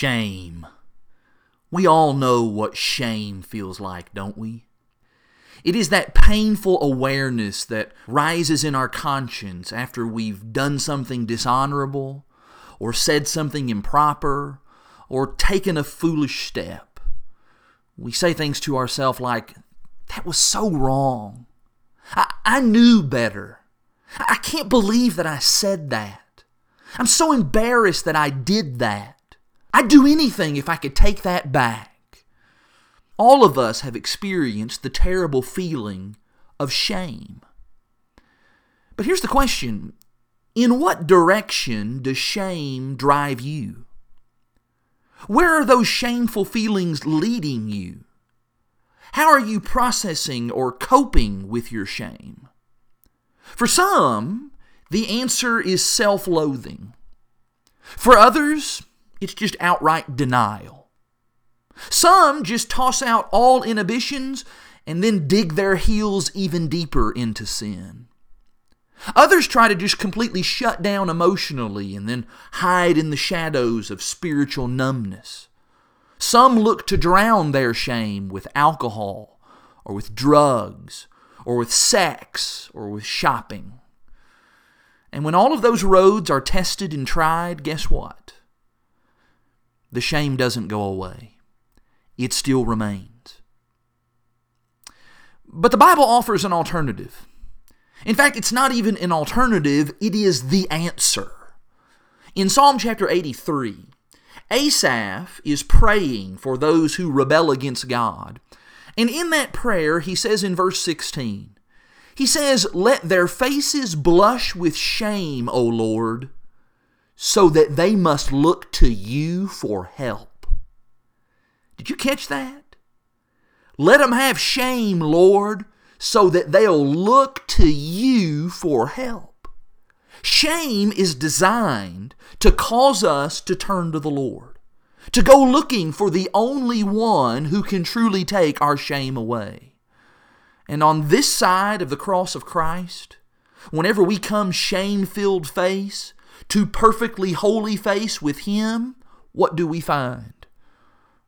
Shame. We all know what shame feels like, don't we? It is that painful awareness that rises in our conscience after we've done something dishonorable, or said something improper, or taken a foolish step. We say things to ourselves like, that was so wrong. I, I knew better. I can't believe that I said that. I'm so embarrassed that I did that. I'd do anything if I could take that back. All of us have experienced the terrible feeling of shame. But here's the question In what direction does shame drive you? Where are those shameful feelings leading you? How are you processing or coping with your shame? For some, the answer is self loathing. For others, it's just outright denial. Some just toss out all inhibitions and then dig their heels even deeper into sin. Others try to just completely shut down emotionally and then hide in the shadows of spiritual numbness. Some look to drown their shame with alcohol or with drugs or with sex or with shopping. And when all of those roads are tested and tried, guess what? The shame doesn't go away, it still remains. But the Bible offers an alternative. In fact, it's not even an alternative, it is the answer. In Psalm chapter 83, Asaph is praying for those who rebel against God. And in that prayer, he says in verse 16, he says, Let their faces blush with shame, O Lord, so that they must look to you for help. Did you catch that? Let them have shame, Lord, so that they'll look to you for help. Shame is designed to cause us to turn to the Lord, to go looking for the only one who can truly take our shame away. And on this side of the cross of Christ, whenever we come shame filled face, to perfectly holy face with Him, what do we find?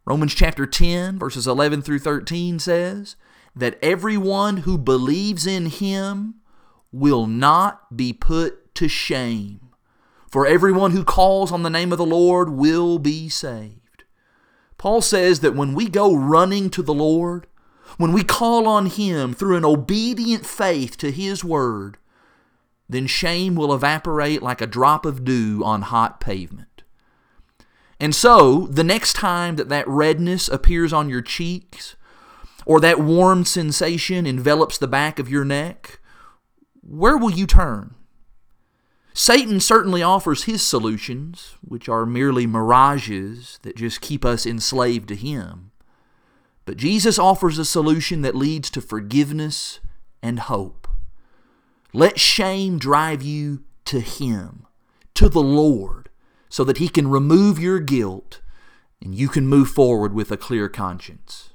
Romans chapter 10, verses 11 through 13 says that everyone who believes in Him will not be put to shame. For everyone who calls on the name of the Lord will be saved. Paul says that when we go running to the Lord, when we call on Him through an obedient faith to His Word, then shame will evaporate like a drop of dew on hot pavement. And so, the next time that that redness appears on your cheeks, or that warm sensation envelops the back of your neck, where will you turn? Satan certainly offers his solutions, which are merely mirages that just keep us enslaved to him. But Jesus offers a solution that leads to forgiveness and hope. Let shame drive you to Him, to the Lord, so that He can remove your guilt and you can move forward with a clear conscience.